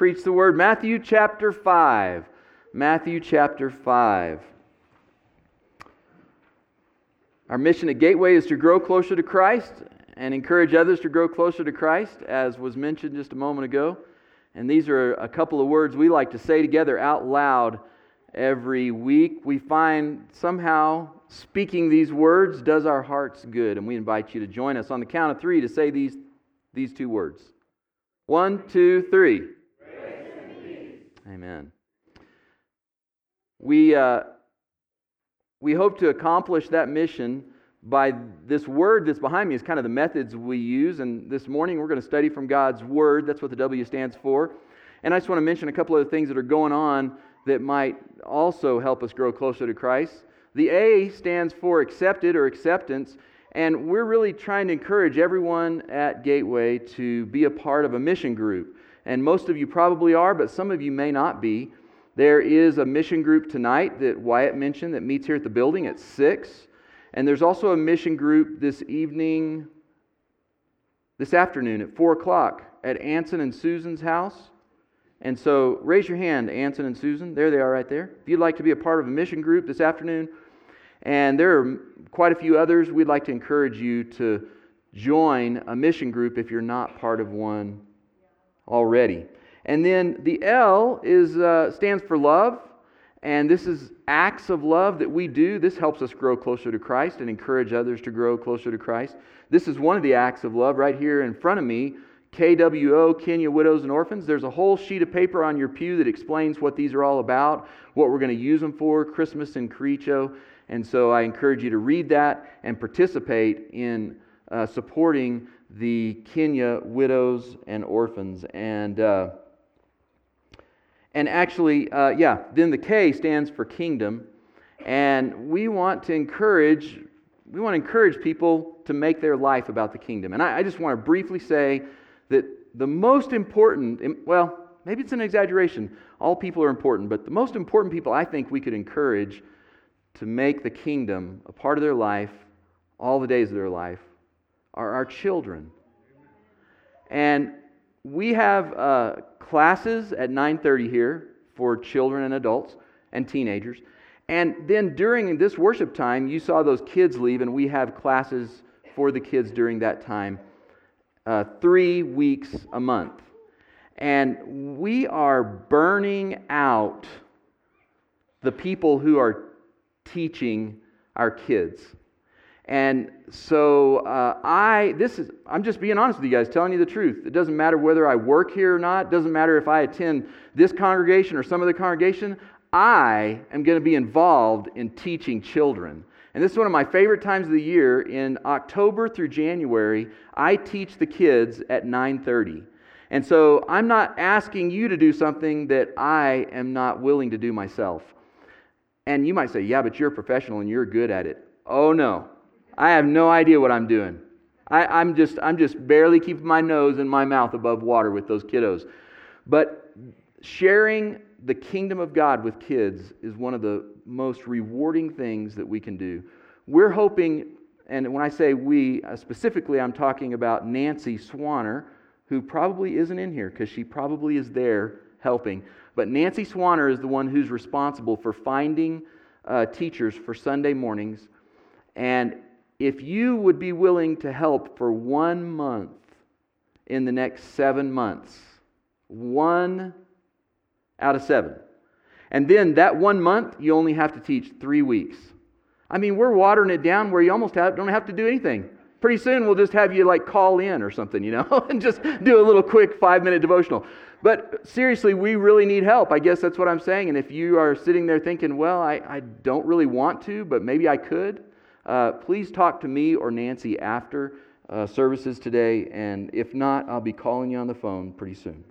preach the word. Matthew chapter 5. Matthew chapter 5. Our mission at Gateway is to grow closer to Christ and encourage others to grow closer to Christ, as was mentioned just a moment ago. And these are a couple of words we like to say together out loud every week. We find somehow speaking these words does our hearts good. And we invite you to join us on the count of three to say these, these two words. One, two, three. Amen. We, uh, we hope to accomplish that mission by this word that's behind me is kind of the methods we use. And this morning we're going to study from God's word. That's what the W stands for. And I just want to mention a couple of things that are going on that might also help us grow closer to Christ. The A stands for accepted or acceptance. And we're really trying to encourage everyone at Gateway to be a part of a mission group. And most of you probably are, but some of you may not be. There is a mission group tonight that Wyatt mentioned that meets here at the building at 6. And there's also a mission group this evening, this afternoon at 4 o'clock at Anson and Susan's house. And so raise your hand, Anson and Susan. There they are right there. If you'd like to be a part of a mission group this afternoon, and there are quite a few others, we'd like to encourage you to join a mission group if you're not part of one already. And then the L is, uh, stands for love. And this is acts of love that we do. This helps us grow closer to Christ and encourage others to grow closer to Christ. This is one of the acts of love right here in front of me. KWO, Kenya Widows and Orphans. There's a whole sheet of paper on your pew that explains what these are all about, what we're going to use them for, Christmas and Kericho. And so I encourage you to read that and participate in uh, supporting the Kenya Widows and Orphans. And. Uh, and actually, uh, yeah, then the K stands for kingdom. And we want to encourage, we want to encourage people to make their life about the kingdom. And I, I just want to briefly say that the most important, well, maybe it's an exaggeration. All people are important, but the most important people I think we could encourage to make the kingdom a part of their life, all the days of their life, are our children. And we have uh, classes at 9:30 here for children and adults and teenagers. And then during this worship time, you saw those kids leave, and we have classes for the kids during that time, uh, three weeks a month. And we are burning out the people who are teaching our kids. And so uh, I, this is, I'm just being honest with you guys, telling you the truth. It doesn't matter whether I work here or not. It doesn't matter if I attend this congregation or some other congregation. I am going to be involved in teaching children. And this is one of my favorite times of the year. In October through January, I teach the kids at 9:30. And so I'm not asking you to do something that I am not willing to do myself. And you might say, "Yeah, but you're a professional and you're good at it." Oh no. I have no idea what I'm doing. I, am just, I'm just barely keeping my nose and my mouth above water with those kiddos. But sharing the kingdom of God with kids is one of the most rewarding things that we can do. We're hoping, and when I say we, uh, specifically, I'm talking about Nancy Swanner, who probably isn't in here because she probably is there helping. But Nancy Swanner is the one who's responsible for finding uh, teachers for Sunday mornings. And if you would be willing to help for one month in the next seven months, one out of seven. And then that one month, you only have to teach three weeks. I mean, we're watering it down where you almost have, don't have to do anything. Pretty soon, we'll just have you like call in or something, you know, and just do a little quick five minute devotional. But seriously, we really need help. I guess that's what I'm saying. And if you are sitting there thinking, well, I, I don't really want to, but maybe I could, uh, please talk to me or Nancy after uh, services today, and if not, I'll be calling you on the phone pretty soon.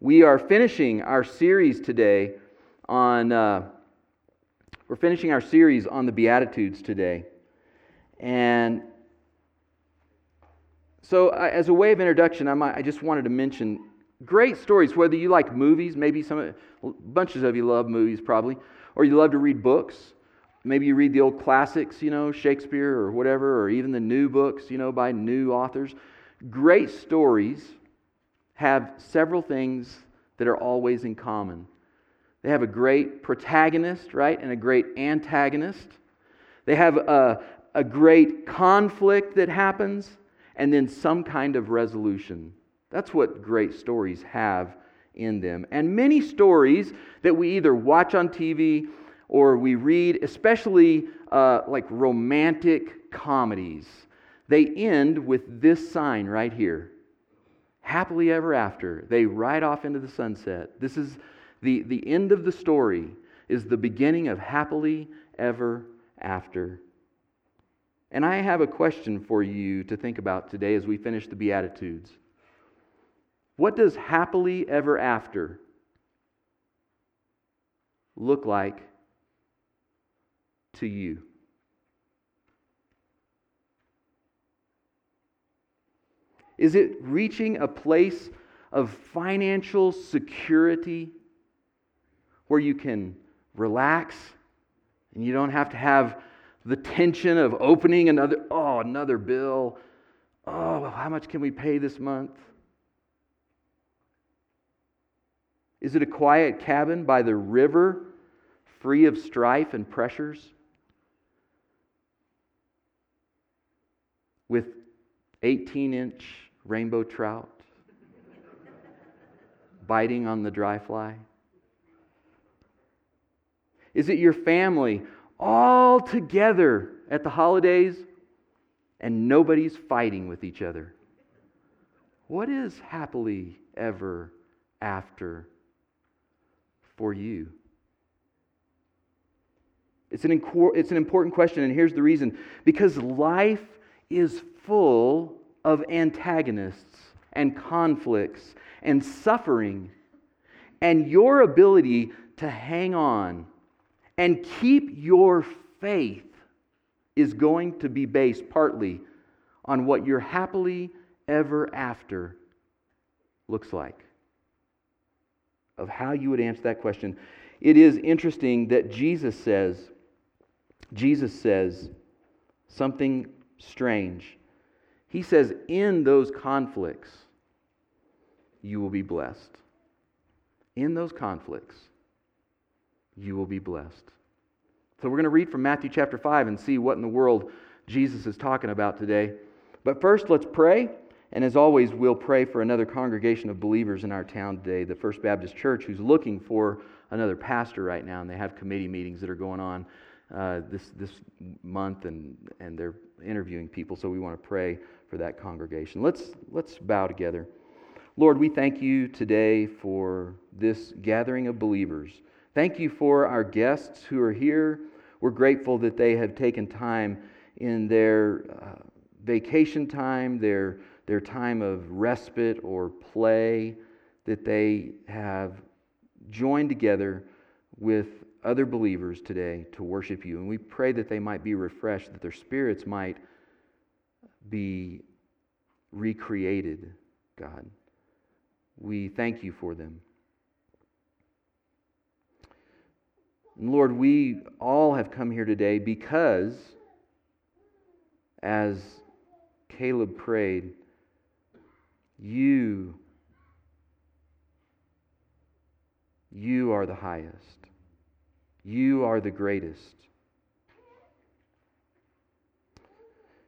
We are finishing our series today on, uh, we're finishing our series on the Beatitudes today. And so, as a way of introduction, I, might, I just wanted to mention great stories, whether you like movies, maybe some bunches of you love movies probably, or you love to read books. Maybe you read the old classics, you know, Shakespeare or whatever, or even the new books, you know, by new authors. Great stories have several things that are always in common. They have a great protagonist, right, and a great antagonist. They have a, a great conflict that happens, and then some kind of resolution. That's what great stories have in them. And many stories that we either watch on TV or we read, especially uh, like romantic comedies, they end with this sign right here happily ever after. They ride off into the sunset. This is the, the end of the story, is the beginning of happily ever after. And I have a question for you to think about today as we finish the Beatitudes. What does happily ever after look like to you? Is it reaching a place of financial security where you can relax and you don't have to have the tension of opening another, oh, another bill. Oh, how much can we pay this month? Is it a quiet cabin by the river, free of strife and pressures? With 18 inch rainbow trout biting on the dry fly? Is it your family all together at the holidays and nobody's fighting with each other? What is happily ever after for you? It's an, it's an important question, and here's the reason because life is full of antagonists and conflicts and suffering, and your ability to hang on and keep your faith is going to be based partly on what your happily ever after looks like. Of how you would answer that question. It is interesting that Jesus says, Jesus says something strange. He says, in those conflicts, you will be blessed. In those conflicts, you will be blessed. So we're going to read from Matthew chapter 5 and see what in the world Jesus is talking about today. But first, let's pray. And as always, we'll pray for another congregation of believers in our town today, the First Baptist Church, who's looking for another pastor right now. And they have committee meetings that are going on uh, this, this month, and, and they're interviewing people. So we want to pray for that congregation. Let's, let's bow together. Lord, we thank you today for this gathering of believers. Thank you for our guests who are here. We're grateful that they have taken time in their uh, vacation time, their, their time of respite or play, that they have joined together with other believers today to worship you. And we pray that they might be refreshed, that their spirits might be recreated, God. We thank you for them. And Lord, we all have come here today because, as Caleb prayed, you, you are the highest. You are the greatest.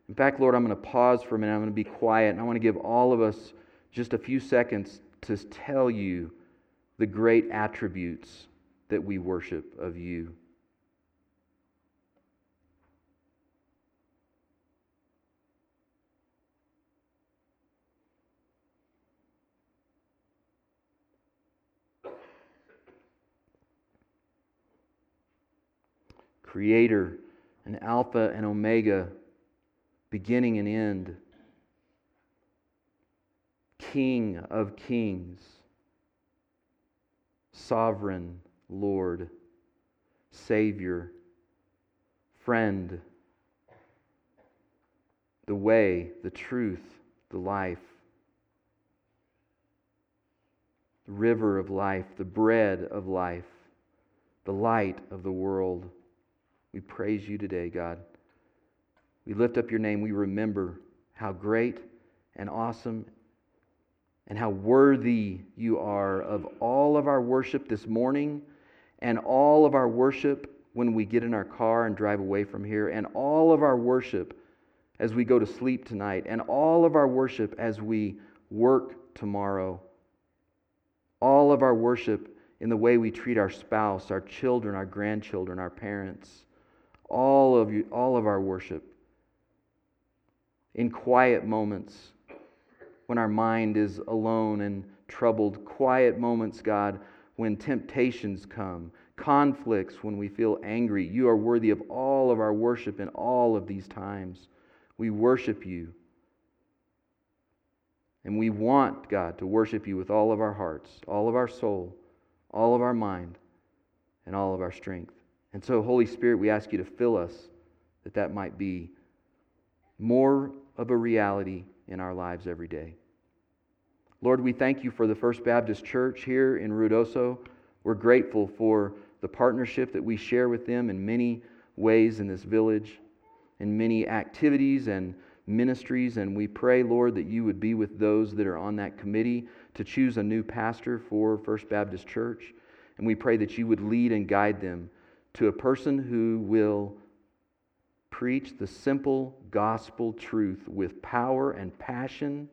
In fact, Lord, I'm going to pause for a minute. I'm going to be quiet, and I want to give all of us just a few seconds to tell you the great attributes that we worship of you. Creator and Alpha and Omega beginning and end, King of kings, sovereign Lord, Savior, friend, the way, the truth, the life, the river of life, the bread of life, the light of the world. We praise you today, God. We lift up your name. We remember how great and awesome and how worthy you are of all of our worship this morning and all of our worship when we get in our car and drive away from here, and all of our worship as we go to sleep tonight, and all of our worship as we work tomorrow. All of our worship in the way we treat our spouse, our children, our grandchildren, our parents. All of, you, all of our worship. In quiet moments when our mind is alone and troubled. Quiet moments, God, when temptations come conflicts, when we feel angry. You are worthy of all of our worship in all of these times. We worship you. And we want, God, to worship you with all of our hearts, all of our soul, all of our mind, and all of our strength. And so, Holy Spirit, we ask you to fill us that that might be more of a reality in our lives every day. Lord, we thank you for the First Baptist Church here in Ruidoso. We're grateful for the partnership that we share with them in many ways in this village, in many activities and ministries. And we pray, Lord, that you would be with those that are on that committee to choose a new pastor for First Baptist Church. And we pray that you would lead and guide them to a person who will preach the simple gospel truth with power and passion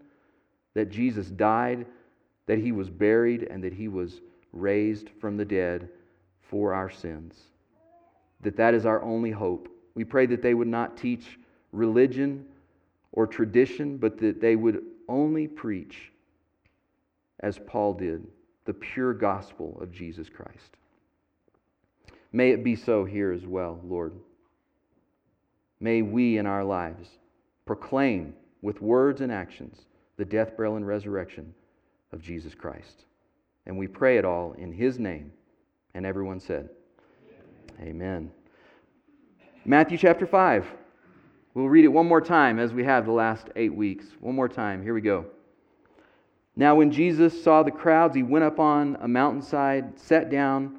that Jesus died, that he was buried, and that he was raised from the dead for our sins. That that is our only hope. We pray that they would not teach religion or tradition, but that they would only preach, as Paul did, the pure gospel of Jesus Christ. May it be so here as well, Lord. May we in our lives proclaim with words and actions the death, burial, and resurrection of Jesus Christ. And we pray it all in His name. And everyone said, Amen. Amen. Matthew chapter 5. We'll read it one more time as we have the last eight weeks. One more time. Here we go. Now, when Jesus saw the crowds, he went up on a mountainside, sat down,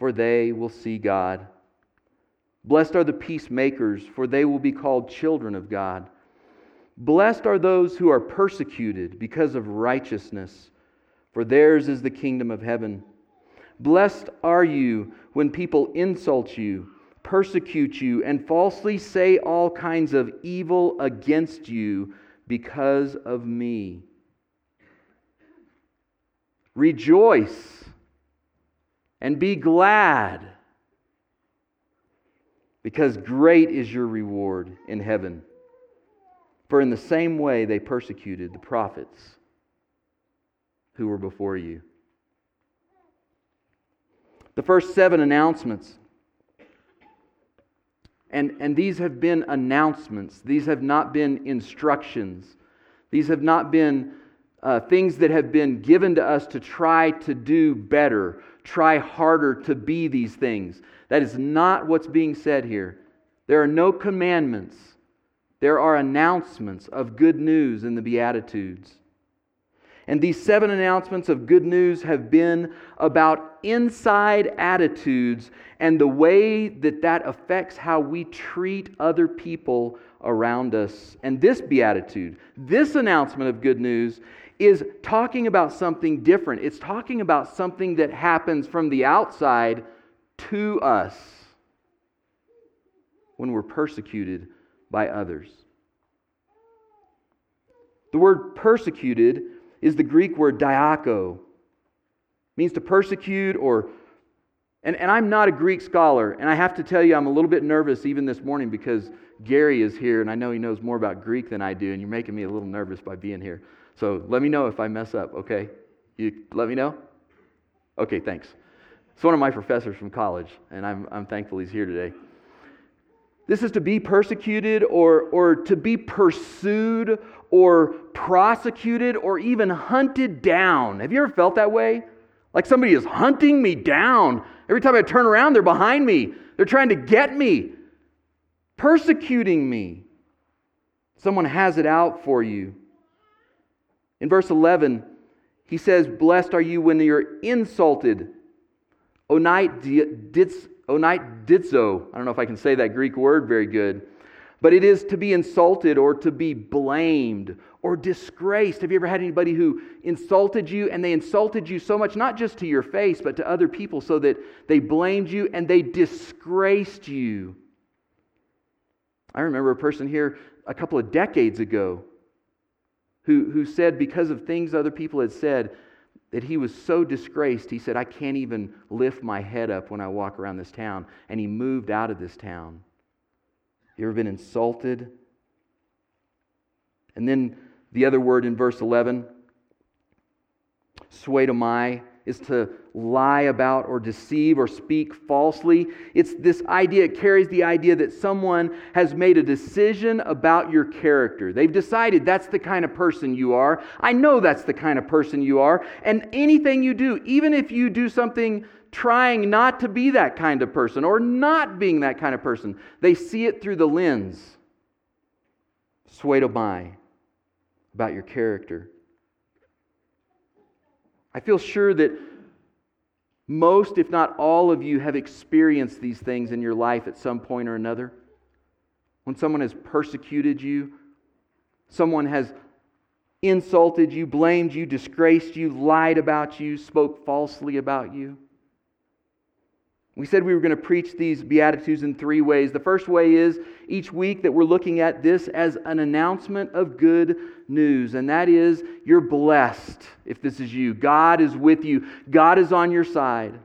for they will see God. Blessed are the peacemakers, for they will be called children of God. Blessed are those who are persecuted because of righteousness, for theirs is the kingdom of heaven. Blessed are you when people insult you, persecute you, and falsely say all kinds of evil against you because of me. Rejoice and be glad, because great is your reward in heaven. For in the same way they persecuted the prophets who were before you. The first seven announcements. And, and these have been announcements, these have not been instructions. These have not been uh, things that have been given to us to try to do better, try harder to be these things. That is not what's being said here. There are no commandments, there are announcements of good news in the Beatitudes. And these seven announcements of good news have been about inside attitudes and the way that that affects how we treat other people around us. And this beatitude, this announcement of good news, is talking about something different. It's talking about something that happens from the outside to us when we're persecuted by others. The word persecuted is the Greek word dioko. It means to persecute or and, and I'm not a Greek scholar, and I have to tell you, I'm a little bit nervous even this morning because Gary is here, and I know he knows more about Greek than I do, and you're making me a little nervous by being here. So let me know if I mess up, okay? You let me know? Okay, thanks. It's one of my professors from college, and I'm, I'm thankful he's here today. This is to be persecuted or, or to be pursued or prosecuted or even hunted down. Have you ever felt that way? Like somebody is hunting me down. Every time I turn around, they're behind me. They're trying to get me, persecuting me. Someone has it out for you. In verse 11, he says, Blessed are you when you're insulted. oneidizo. I don't know if I can say that Greek word very good. But it is to be insulted or to be blamed or disgraced. Have you ever had anybody who insulted you and they insulted you so much, not just to your face, but to other people, so that they blamed you and they disgraced you? I remember a person here a couple of decades ago who, who said, because of things other people had said, that he was so disgraced, he said, I can't even lift my head up when I walk around this town. And he moved out of this town. You ever been insulted? And then the other word in verse 11, pseudomai, is to lie about or deceive or speak falsely. It's this idea, it carries the idea that someone has made a decision about your character. They've decided that's the kind of person you are. I know that's the kind of person you are. And anything you do, even if you do something trying not to be that kind of person or not being that kind of person, they see it through the lens. Pseudomai, about your character. I feel sure that most, if not all of you, have experienced these things in your life at some point or another. When someone has persecuted you, someone has insulted you, blamed you, disgraced you, lied about you, spoke falsely about you. We said we were going to preach these Beatitudes in three ways. The first way is each week that we're looking at this as an announcement of good news, and that is you're blessed if this is you. God is with you, God is on your side.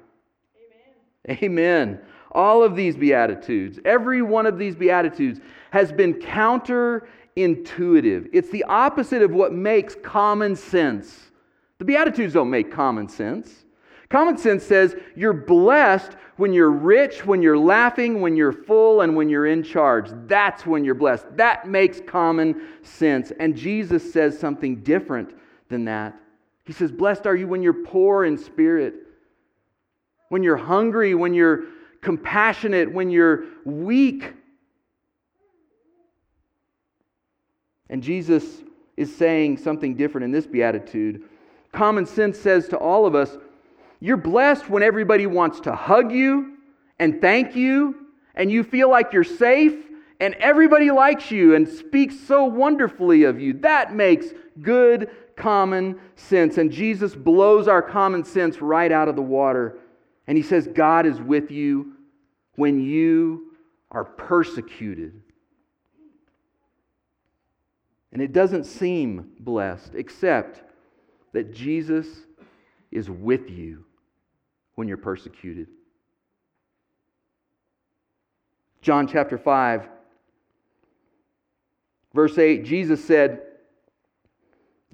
Amen. Amen. All of these Beatitudes, every one of these Beatitudes has been counterintuitive. It's the opposite of what makes common sense. The Beatitudes don't make common sense. Common sense says you're blessed when you're rich, when you're laughing, when you're full, and when you're in charge. That's when you're blessed. That makes common sense. And Jesus says something different than that. He says, Blessed are you when you're poor in spirit, when you're hungry, when you're compassionate, when you're weak. And Jesus is saying something different in this beatitude. Common sense says to all of us, you're blessed when everybody wants to hug you and thank you, and you feel like you're safe, and everybody likes you and speaks so wonderfully of you. That makes good common sense. And Jesus blows our common sense right out of the water. And he says, God is with you when you are persecuted. And it doesn't seem blessed, except that Jesus is with you when you're persecuted. John chapter 5, verse 8, Jesus said,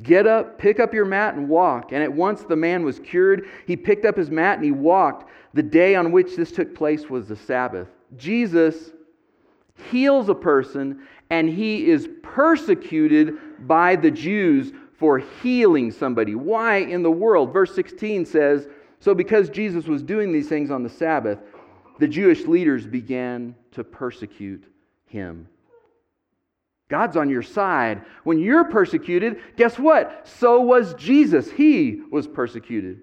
Get up, pick up your mat, and walk. And at once the man was cured. He picked up his mat and he walked. The day on which this took place was the Sabbath. Jesus heals a person and he is persecuted by the Jews for healing somebody. Why in the world? Verse 16 says, so, because Jesus was doing these things on the Sabbath, the Jewish leaders began to persecute him. God's on your side. When you're persecuted, guess what? So was Jesus. He was persecuted.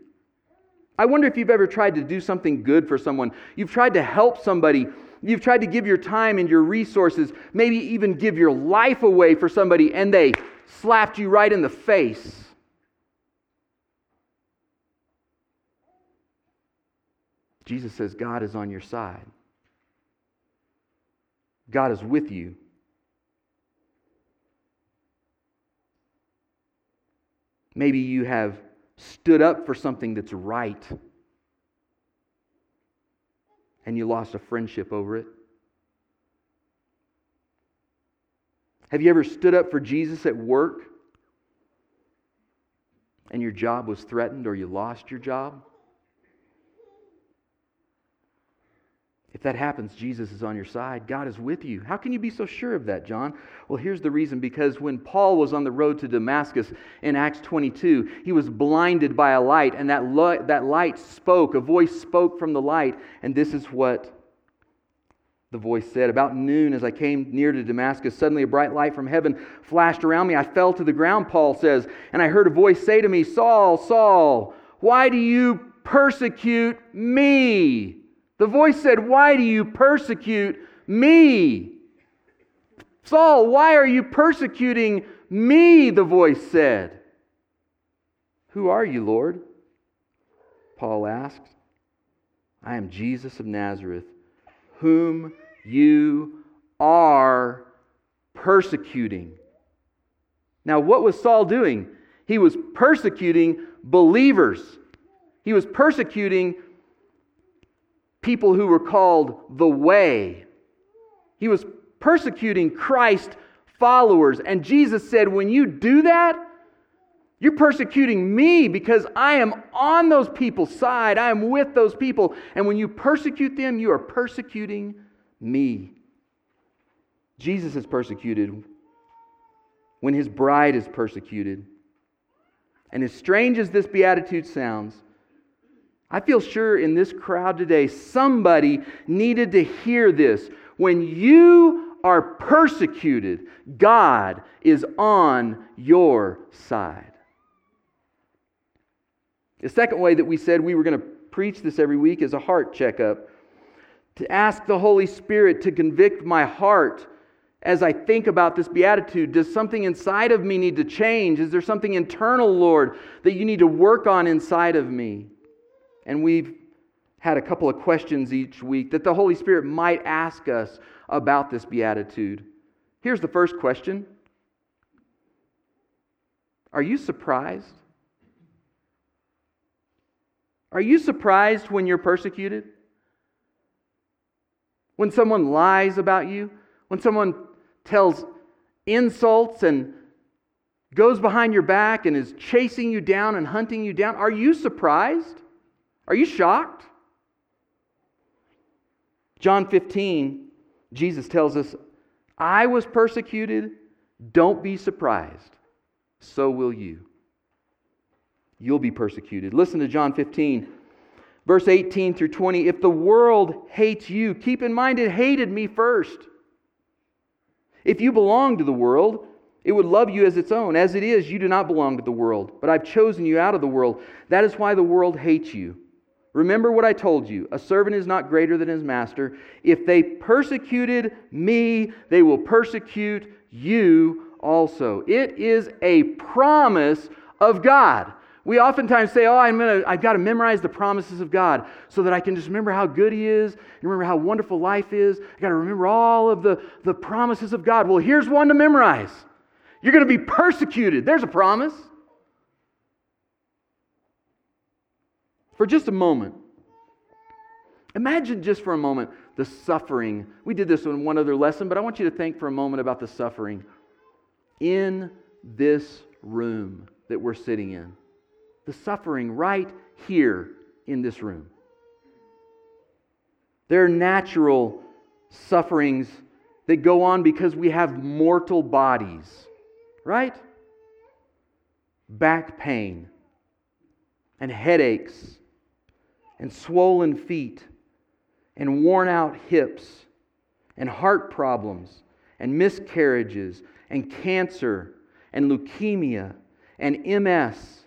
I wonder if you've ever tried to do something good for someone. You've tried to help somebody. You've tried to give your time and your resources, maybe even give your life away for somebody, and they slapped you right in the face. Jesus says, God is on your side. God is with you. Maybe you have stood up for something that's right and you lost a friendship over it. Have you ever stood up for Jesus at work and your job was threatened or you lost your job? If that happens, Jesus is on your side. God is with you. How can you be so sure of that, John? Well, here's the reason because when Paul was on the road to Damascus in Acts 22, he was blinded by a light, and that, lo- that light spoke. A voice spoke from the light, and this is what the voice said. About noon, as I came near to Damascus, suddenly a bright light from heaven flashed around me. I fell to the ground, Paul says, and I heard a voice say to me, Saul, Saul, why do you persecute me? The voice said, Why do you persecute me? Saul, why are you persecuting me? The voice said. Who are you, Lord? Paul asked. I am Jesus of Nazareth, whom you are persecuting. Now, what was Saul doing? He was persecuting believers. He was persecuting people who were called the Way. He was persecuting Christ followers. And Jesus said, When you do that, you're persecuting me because I am on those people's side. I am with those people. And when you persecute them, you are persecuting me. Jesus is persecuted when his bride is persecuted. And as strange as this beatitude sounds, I feel sure in this crowd today, somebody needed to hear this. When you are persecuted, God is on your side. The second way that we said we were going to preach this every week is a heart checkup. To ask the Holy Spirit to convict my heart as I think about this beatitude. Does something inside of me need to change? Is there something internal, Lord, that you need to work on inside of me? And we've had a couple of questions each week that the Holy Spirit might ask us about this beatitude. Here's the first question Are you surprised? Are you surprised when you're persecuted? When someone lies about you? When someone tells insults and goes behind your back and is chasing you down and hunting you down? Are you surprised? Are you shocked? John 15, Jesus tells us, I was persecuted. Don't be surprised. So will you. You'll be persecuted. Listen to John 15, verse 18 through 20. If the world hates you, keep in mind it hated me first. If you belong to the world, it would love you as its own. As it is, you do not belong to the world, but I've chosen you out of the world. That is why the world hates you. Remember what I told you a servant is not greater than his master. If they persecuted me, they will persecute you also. It is a promise of God. We oftentimes say, Oh, I'm gonna, I've got to memorize the promises of God so that I can just remember how good He is and remember how wonderful life is. I've got to remember all of the, the promises of God. Well, here's one to memorize you're going to be persecuted. There's a promise. for just a moment, imagine just for a moment the suffering. We did this in one other lesson, but I want you to think for a moment about the suffering in this room that we're sitting in. The suffering right here in this room. There are natural sufferings that go on because we have mortal bodies, right? Back pain and headaches and swollen feet and worn out hips and heart problems and miscarriages and cancer and leukemia and MS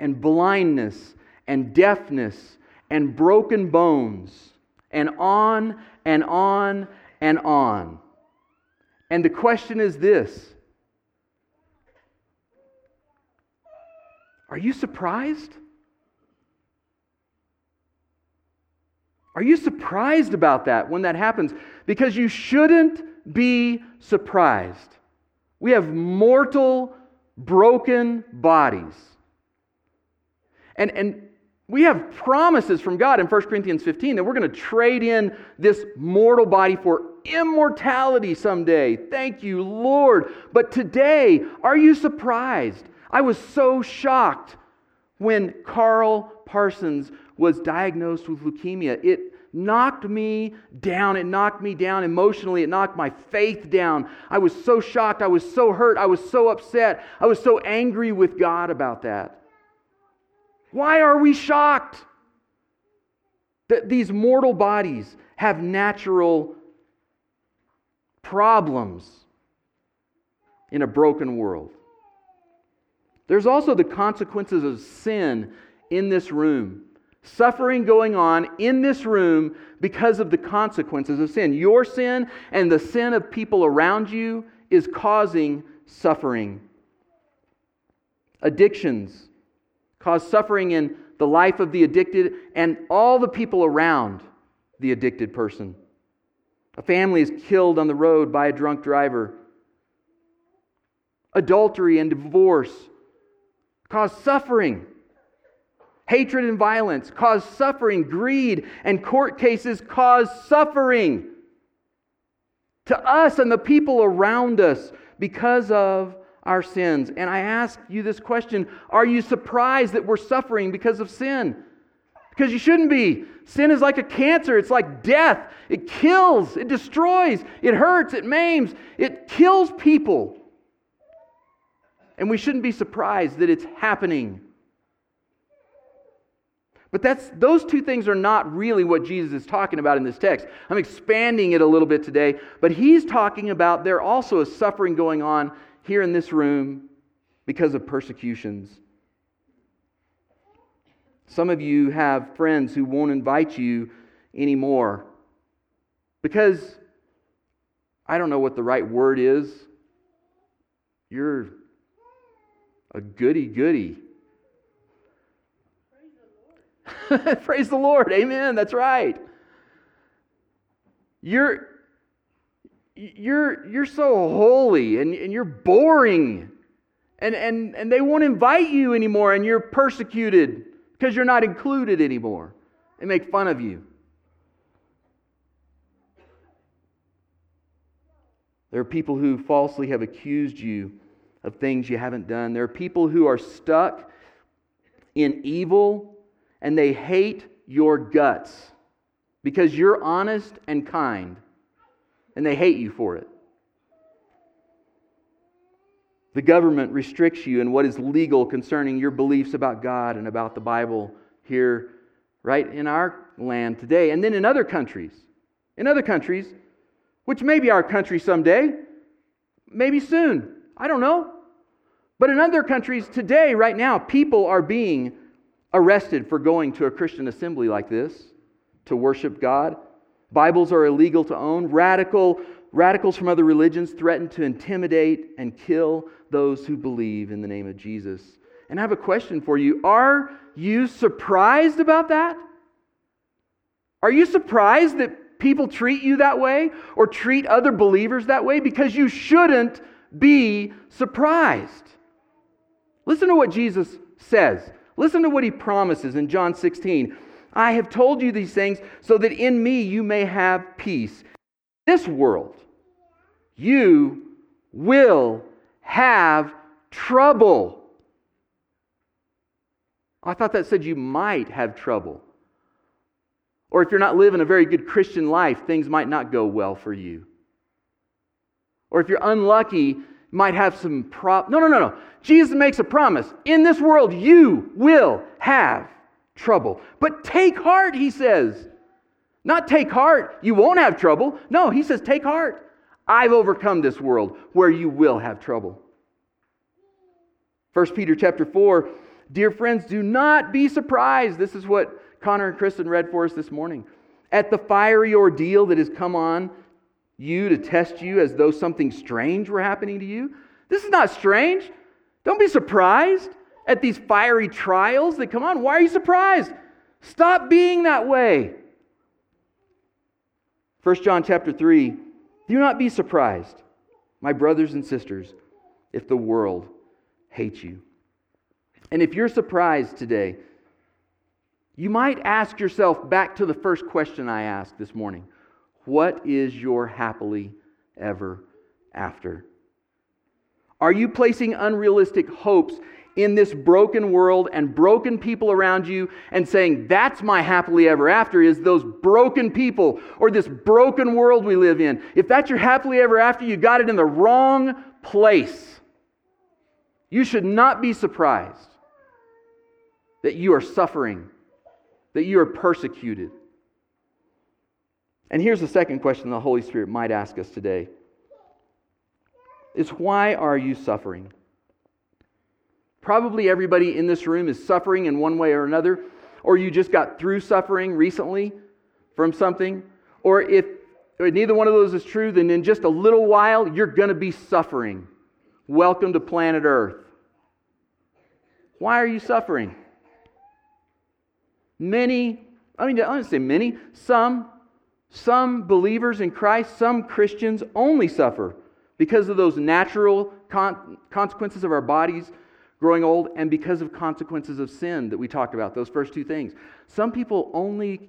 and blindness and deafness and broken bones and on and on and on. And the question is this Are you surprised? Are you surprised about that when that happens? Because you shouldn't be surprised. We have mortal, broken bodies. And, and we have promises from God in 1 Corinthians 15 that we're going to trade in this mortal body for immortality someday. Thank you, Lord. But today, are you surprised? I was so shocked when Carl Parsons was diagnosed with leukemia. It knocked me down. It knocked me down emotionally. It knocked my faith down. I was so shocked. I was so hurt. I was so upset. I was so angry with God about that. Why are we shocked that these mortal bodies have natural problems in a broken world? There's also the consequences of sin in this room. Suffering going on in this room because of the consequences of sin. Your sin and the sin of people around you is causing suffering. Addictions cause suffering in the life of the addicted and all the people around the addicted person. A family is killed on the road by a drunk driver. Adultery and divorce cause suffering. Hatred and violence cause suffering. Greed and court cases cause suffering to us and the people around us because of our sins. And I ask you this question Are you surprised that we're suffering because of sin? Because you shouldn't be. Sin is like a cancer, it's like death. It kills, it destroys, it hurts, it maims, it kills people. And we shouldn't be surprised that it's happening. But that's, those two things are not really what Jesus is talking about in this text. I'm expanding it a little bit today, but he's talking about there also is suffering going on here in this room because of persecutions. Some of you have friends who won't invite you anymore because I don't know what the right word is. You're a goody goody. Praise the Lord. Amen. That's right. You're you're you're so holy and, and you're boring. And, and, and they won't invite you anymore, and you're persecuted because you're not included anymore. They make fun of you. There are people who falsely have accused you of things you haven't done. There are people who are stuck in evil and they hate your guts because you're honest and kind and they hate you for it. The government restricts you in what is legal concerning your beliefs about God and about the Bible here, right in our land today, and then in other countries. In other countries, which may be our country someday, maybe soon. I don't know. But in other countries today, right now, people are being arrested for going to a Christian assembly like this to worship God. Bibles are illegal to own. Radical radicals from other religions threaten to intimidate and kill those who believe in the name of Jesus. And I have a question for you. Are you surprised about that? Are you surprised that people treat you that way or treat other believers that way? Because you shouldn't be surprised. Listen to what Jesus says. Listen to what he promises in John 16. I have told you these things so that in me you may have peace. This world, you will have trouble. I thought that said you might have trouble. Or if you're not living a very good Christian life, things might not go well for you. Or if you're unlucky, might have some prop. No, no, no, no. Jesus makes a promise. In this world, you will have trouble. But take heart, he says. Not take heart, you won't have trouble. No, he says, take heart. I've overcome this world where you will have trouble. 1 Peter chapter 4, dear friends, do not be surprised. This is what Connor and Kristen read for us this morning. At the fiery ordeal that has come on you to test you as though something strange were happening to you. This is not strange. Don't be surprised at these fiery trials that come on. Why are you surprised? Stop being that way. 1 John chapter 3 Do not be surprised, my brothers and sisters, if the world hates you. And if you're surprised today, you might ask yourself back to the first question I asked this morning What is your happily ever after? Are you placing unrealistic hopes in this broken world and broken people around you and saying, That's my happily ever after, is those broken people or this broken world we live in. If that's your happily ever after, you got it in the wrong place. You should not be surprised that you are suffering, that you are persecuted. And here's the second question the Holy Spirit might ask us today is why are you suffering? Probably everybody in this room is suffering in one way or another, or you just got through suffering recently from something, or if neither one of those is true, then in just a little while you're going to be suffering. Welcome to planet Earth. Why are you suffering? Many, I mean, I don't say many, some, some believers in Christ, some Christians only suffer because of those natural con- consequences of our bodies growing old and because of consequences of sin that we talked about, those first two things. Some people only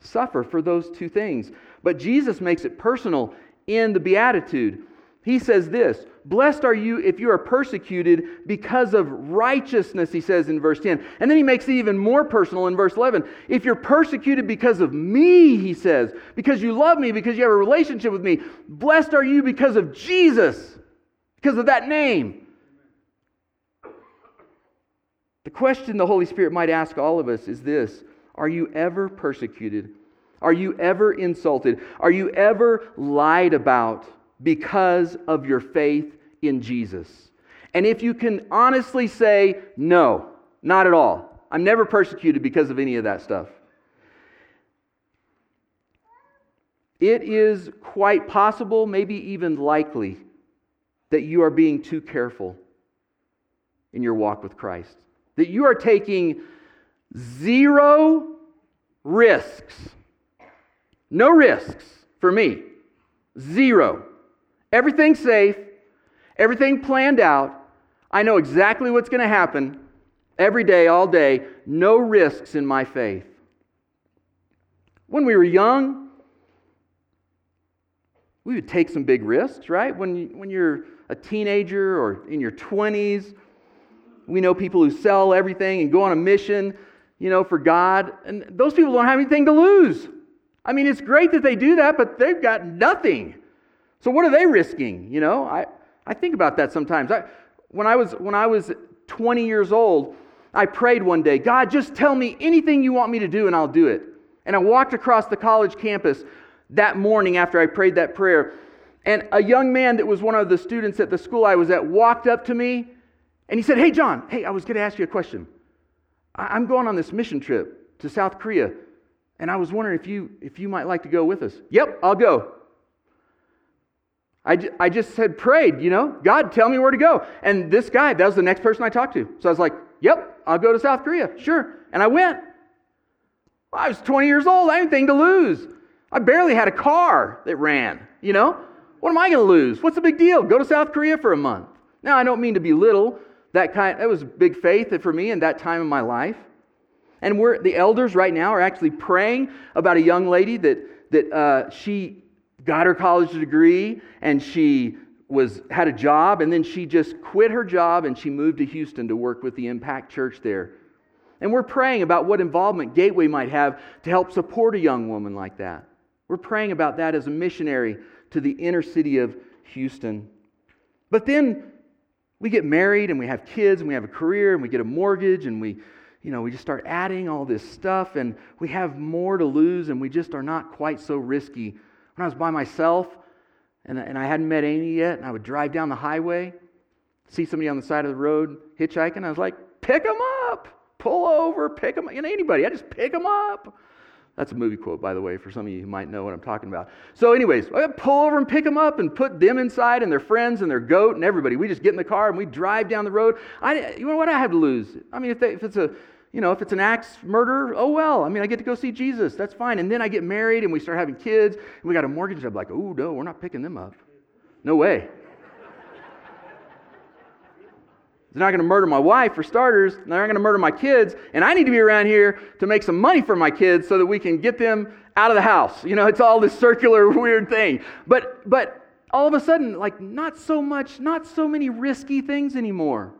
suffer for those two things. But Jesus makes it personal in the Beatitude. He says this Blessed are you if you are persecuted because of righteousness, he says in verse 10. And then he makes it even more personal in verse 11. If you're persecuted because of me, he says, because you love me, because you have a relationship with me, blessed are you because of Jesus, because of that name. The question the Holy Spirit might ask all of us is this Are you ever persecuted? Are you ever insulted? Are you ever lied about because of your faith in Jesus? And if you can honestly say, no, not at all, I'm never persecuted because of any of that stuff. It is quite possible, maybe even likely, that you are being too careful in your walk with Christ that you are taking zero risks. No risks for me. Zero. Everything's safe, everything planned out. I know exactly what's going to happen every day, all day. No risks in my faith. When we were young, we would take some big risks, right? When, when you're a teenager or in your 20s, we know people who sell everything and go on a mission, you know, for God. And those people don't have anything to lose. I mean, it's great that they do that, but they've got nothing. So what are they risking? You know, I, I think about that sometimes. I, when, I was, when I was 20 years old, I prayed one day, God, just tell me anything you want me to do and I'll do it. And I walked across the college campus that morning after I prayed that prayer. And a young man that was one of the students at the school I was at walked up to me and he said, Hey, John, hey, I was going to ask you a question. I'm going on this mission trip to South Korea, and I was wondering if you, if you might like to go with us. Yep, I'll go. I, I just had prayed, you know, God, tell me where to go. And this guy, that was the next person I talked to. So I was like, Yep, I'll go to South Korea, sure. And I went. I was 20 years old, I had anything to lose. I barely had a car that ran, you know? What am I going to lose? What's the big deal? Go to South Korea for a month. Now, I don't mean to belittle that kind that was big faith for me in that time of my life. And we're the elders right now are actually praying about a young lady that that uh, she got her college degree and she was had a job and then she just quit her job and she moved to Houston to work with the Impact Church there. And we're praying about what involvement Gateway might have to help support a young woman like that. We're praying about that as a missionary to the inner city of Houston. But then we get married and we have kids and we have a career and we get a mortgage and we, you know, we just start adding all this stuff and we have more to lose and we just are not quite so risky. When I was by myself and, and I hadn't met Amy yet and I would drive down the highway, see somebody on the side of the road hitchhiking, I was like, pick them up, pull over, pick them up. You know, anybody, I just pick them up. That's a movie quote, by the way, for some of you who might know what I'm talking about. So, anyways, I pull over and pick them up and put them inside and their friends and their goat and everybody. We just get in the car and we drive down the road. I, you know what I have to lose? I mean, if, they, if it's a, you know, if it's an axe murder, oh well. I mean, I get to go see Jesus. That's fine. And then I get married and we start having kids and we got a mortgage. I'm like, oh no, we're not picking them up. No way. They're not going to murder my wife, for starters. They're not going to murder my kids. And I need to be around here to make some money for my kids so that we can get them out of the house. You know, it's all this circular, weird thing. But, but all of a sudden, like, not so much, not so many risky things anymore.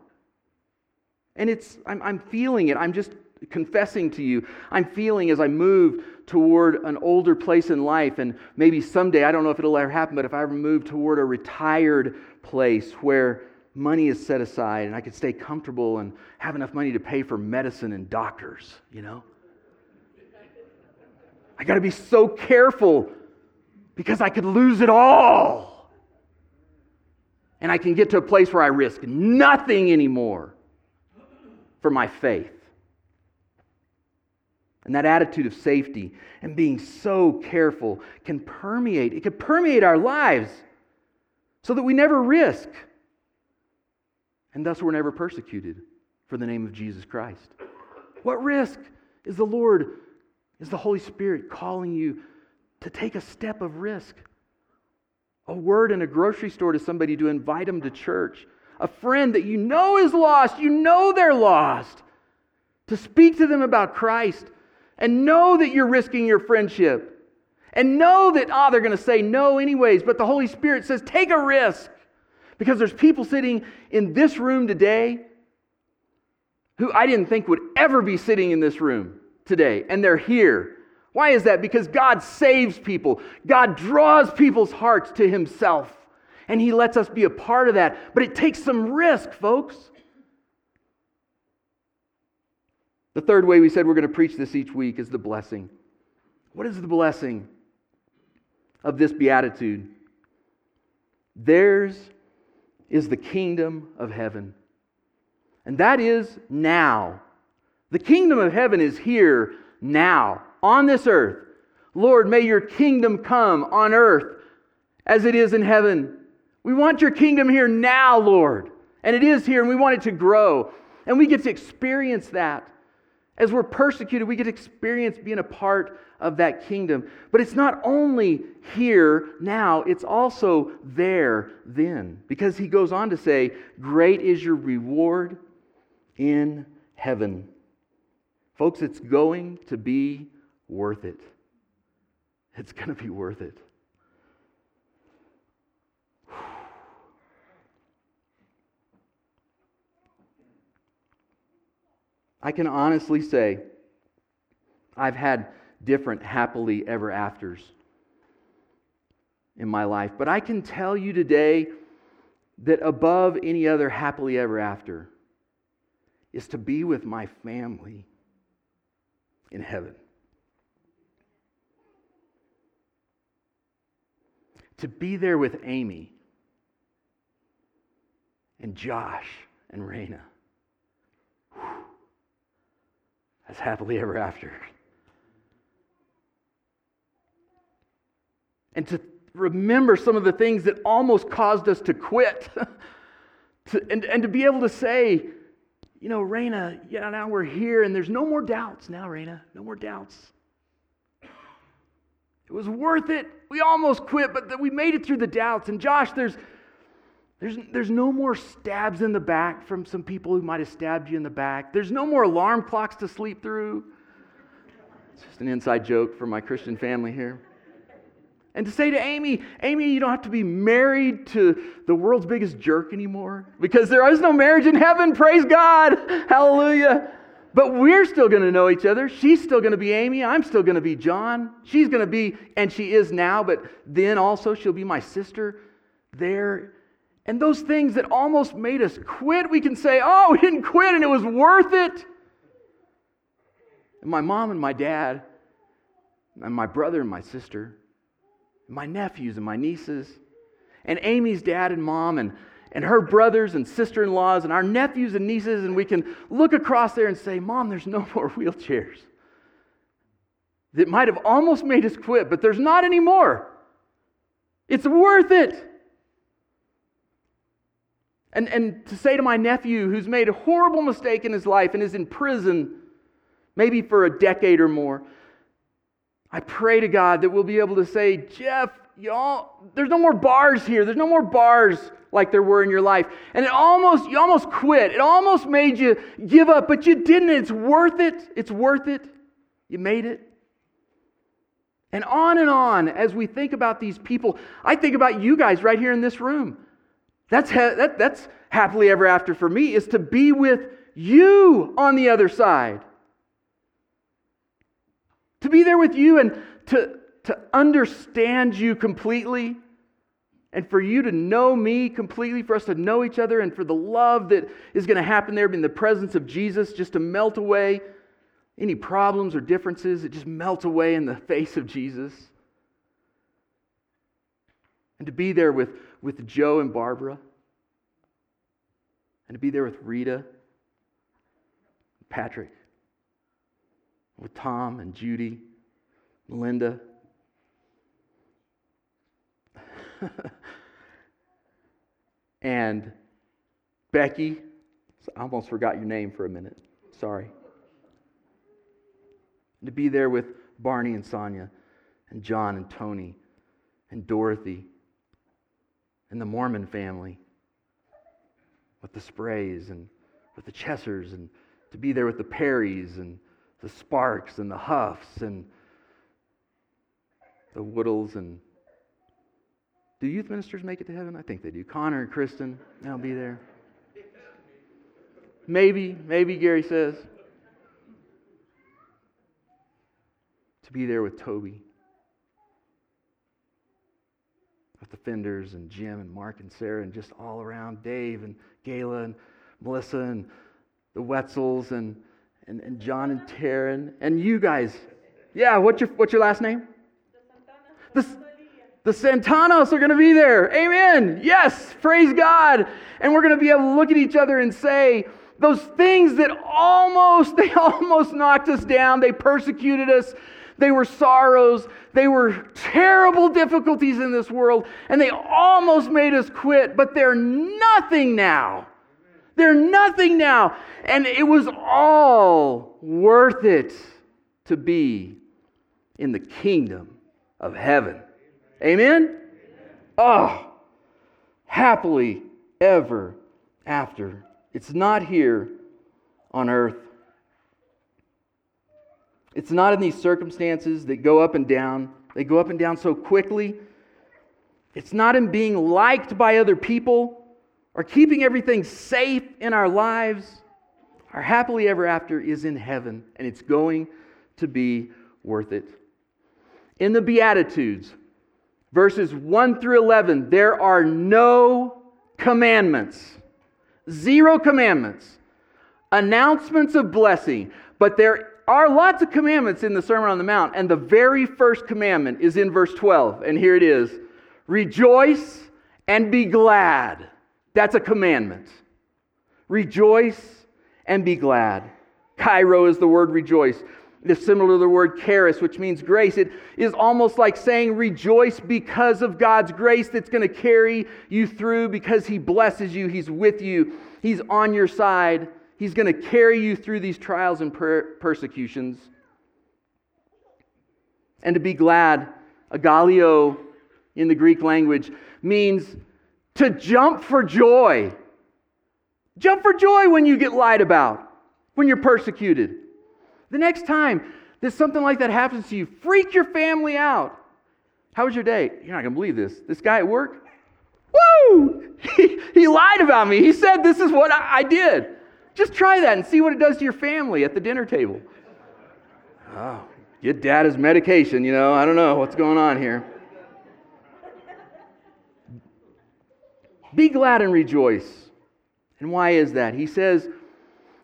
And it's, I'm, I'm feeling it. I'm just confessing to you. I'm feeling as I move toward an older place in life, and maybe someday, I don't know if it'll ever happen, but if I ever move toward a retired place where money is set aside and I could stay comfortable and have enough money to pay for medicine and doctors, you know? I got to be so careful because I could lose it all. And I can get to a place where I risk nothing anymore for my faith. And that attitude of safety and being so careful can permeate, it can permeate our lives so that we never risk. And thus we're never persecuted for the name of Jesus Christ. What risk is the Lord, is the Holy Spirit calling you to take a step of risk? A word in a grocery store to somebody to invite them to church. A friend that you know is lost, you know they're lost. To speak to them about Christ and know that you're risking your friendship. And know that, ah, oh, they're going to say no anyways, but the Holy Spirit says, take a risk. Because there's people sitting in this room today who I didn't think would ever be sitting in this room today, and they're here. Why is that? Because God saves people, God draws people's hearts to Himself, and He lets us be a part of that. But it takes some risk, folks. The third way we said we're going to preach this each week is the blessing. What is the blessing of this beatitude? Theirs is the kingdom of heaven. And that is now. The kingdom of heaven is here now, on this earth. Lord, may your kingdom come on earth as it is in heaven. We want your kingdom here now, Lord. And it is here, and we want it to grow. And we get to experience that. As we're persecuted, we get to experience being a part of that kingdom. But it's not only here now, it's also there then. Because he goes on to say, Great is your reward in heaven. Folks, it's going to be worth it. It's going to be worth it. I can honestly say I've had different happily ever afters in my life, but I can tell you today that above any other happily ever after is to be with my family in heaven. To be there with Amy and Josh and Raina. As happily ever after. And to remember some of the things that almost caused us to quit. to, and, and to be able to say, you know, Raina, yeah, now we're here and there's no more doubts now, Raina. No more doubts. It was worth it. We almost quit, but we made it through the doubts. And Josh, there's there's, there's no more stabs in the back from some people who might have stabbed you in the back. There's no more alarm clocks to sleep through. It's just an inside joke for my Christian family here. And to say to Amy, Amy, you don't have to be married to the world's biggest jerk anymore because there is no marriage in heaven. Praise God. Hallelujah. But we're still going to know each other. She's still going to be Amy. I'm still going to be John. She's going to be, and she is now, but then also she'll be my sister there and those things that almost made us quit, we can say, oh, we didn't quit and it was worth it. And my mom and my dad, and my brother and my sister, and my nephews and my nieces, and Amy's dad and mom, and, and her brothers and sister in laws, and our nephews and nieces, and we can look across there and say, Mom, there's no more wheelchairs. That might have almost made us quit, but there's not anymore. It's worth it. And, and to say to my nephew who's made a horrible mistake in his life and is in prison, maybe for a decade or more, I pray to God that we'll be able to say, Jeff, y'all, there's no more bars here. There's no more bars like there were in your life. And it almost, you almost quit. It almost made you give up, but you didn't. It's worth it. It's worth it. You made it. And on and on as we think about these people, I think about you guys right here in this room. That's, ha- that, that's happily ever after for me, is to be with you on the other side. To be there with you and to, to understand you completely, and for you to know me completely, for us to know each other, and for the love that is going to happen there in the presence of Jesus just to melt away any problems or differences, it just melts away in the face of Jesus. And to be there with, with Joe and Barbara, and to be there with Rita, Patrick, with Tom and Judy, Melinda. and Becky. I almost forgot your name for a minute. Sorry. to be there with Barney and Sonia and John and Tony and Dorothy and the Mormon family with the Sprays and with the Chessers and to be there with the Perrys and the Sparks and the Huffs and the Woodles and do youth ministers make it to heaven? I think they do. Connor and Kristen, they'll be there. Maybe, maybe Gary says. To be there with Toby. With the Fenders and Jim and Mark and Sarah and just all around Dave and Gayla and Melissa and the Wetzels and, and, and John and Taryn and you guys. Yeah, what's your, what's your last name? The, the Santanos are going to be there. Amen. Yes, praise God. And we're going to be able to look at each other and say, those things that almost, they almost knocked us down, they persecuted us, they were sorrows, they were terrible difficulties in this world, and they almost made us quit, but they're nothing now. They're nothing now. And it was all worth it to be in the kingdom of heaven. Amen? Oh, happily ever after. It's not here on earth. It's not in these circumstances that go up and down. They go up and down so quickly. It's not in being liked by other people or keeping everything safe in our lives. Our happily ever after is in heaven, and it's going to be worth it. In the Beatitudes, verses 1 through 11, there are no commandments, zero commandments, announcements of blessing, but there are lots of commandments in the Sermon on the Mount, and the very first commandment is in verse 12, and here it is Rejoice and be glad. That's a commandment. Rejoice and be glad. Chairo is the word rejoice. It's similar to the word charis, which means grace. It is almost like saying rejoice because of God's grace that's going to carry you through because He blesses you, He's with you, He's on your side. He's going to carry you through these trials and per- persecutions. And to be glad, agalio in the Greek language, means to jump for joy. Jump for joy when you get lied about, when you're persecuted. The next time that something like that happens to you, freak your family out. How was your day? You're not going to believe this. This guy at work, woo! He, he lied about me. He said this is what I, I did. Just try that and see what it does to your family at the dinner table. Oh, get dad his medication, you know. I don't know what's going on here. Be glad and rejoice. And why is that? He says,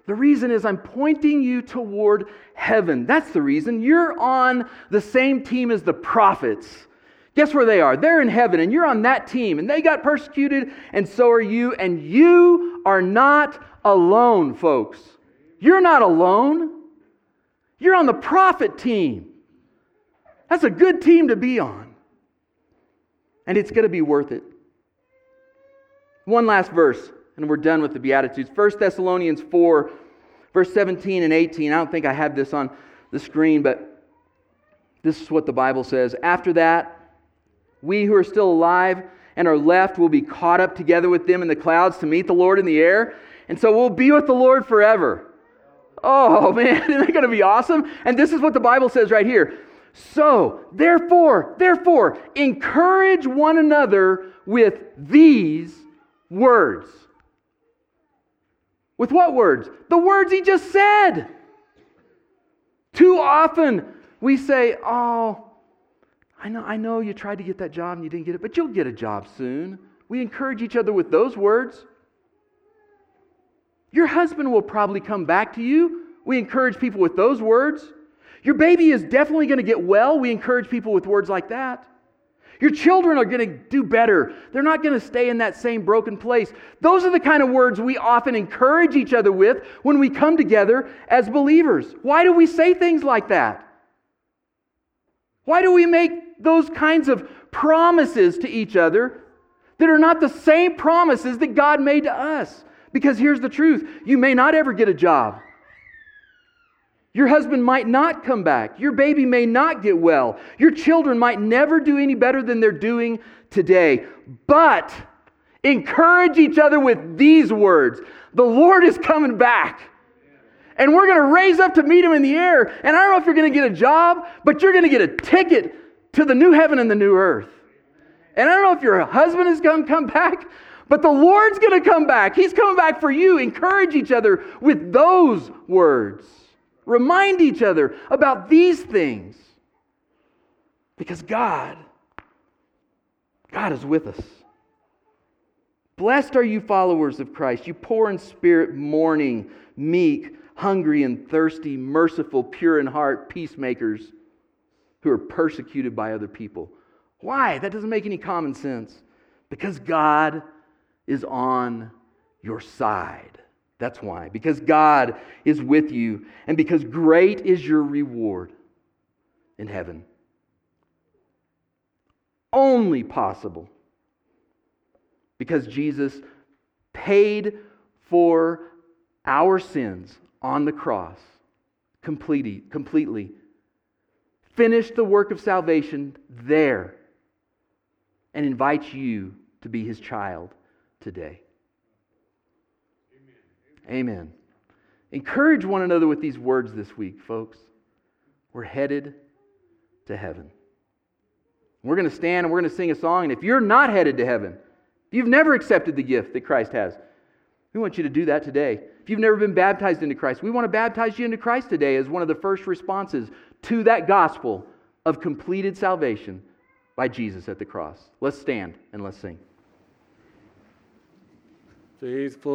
the reason is I'm pointing you toward heaven. That's the reason. You're on the same team as the prophets. Guess where they are? They're in heaven, and you're on that team, and they got persecuted, and so are you, and you are not alone, folks. You're not alone. You're on the prophet team. That's a good team to be on. And it's going to be worth it. One last verse, and we're done with the Beatitudes. 1 Thessalonians 4, verse 17 and 18. I don't think I have this on the screen, but this is what the Bible says. After that, we who are still alive and are left will be caught up together with them in the clouds to meet the Lord in the air. And so we'll be with the Lord forever. Oh, man, isn't that going to be awesome? And this is what the Bible says right here. So, therefore, therefore, encourage one another with these words. With what words? The words he just said. Too often we say, Oh, I know, I know you tried to get that job and you didn't get it, but you'll get a job soon. We encourage each other with those words. Your husband will probably come back to you. We encourage people with those words. Your baby is definitely going to get well. We encourage people with words like that. Your children are going to do better. They're not going to stay in that same broken place. Those are the kind of words we often encourage each other with when we come together as believers. Why do we say things like that? Why do we make those kinds of promises to each other that are not the same promises that God made to us? Because here's the truth you may not ever get a job. Your husband might not come back. Your baby may not get well. Your children might never do any better than they're doing today. But encourage each other with these words The Lord is coming back. And we're going to raise up to meet him in the air. And I don't know if you're going to get a job, but you're going to get a ticket to the new heaven and the new earth. And I don't know if your husband is going to come back, but the Lord's going to come back. He's coming back for you. Encourage each other with those words. Remind each other about these things. Because God, God is with us. Blessed are you, followers of Christ, you poor in spirit, mourning, meek, hungry and thirsty, merciful, pure in heart, peacemakers who are persecuted by other people. Why? That doesn't make any common sense. Because God is on your side. That's why. Because God is with you, and because great is your reward in heaven. Only possible because Jesus paid for our sins on the cross completely, completely. Finished the work of salvation there and invites you to be his child today. Amen. Encourage one another with these words this week, folks. We're headed to heaven. We're going to stand and we're going to sing a song. And if you're not headed to heaven, if you've never accepted the gift that Christ has, we want you to do that today. If you've never been baptized into Christ, we want to baptize you into Christ today as one of the first responses to that gospel of completed salvation by Jesus at the cross. Let's stand and let's sing. Faithful.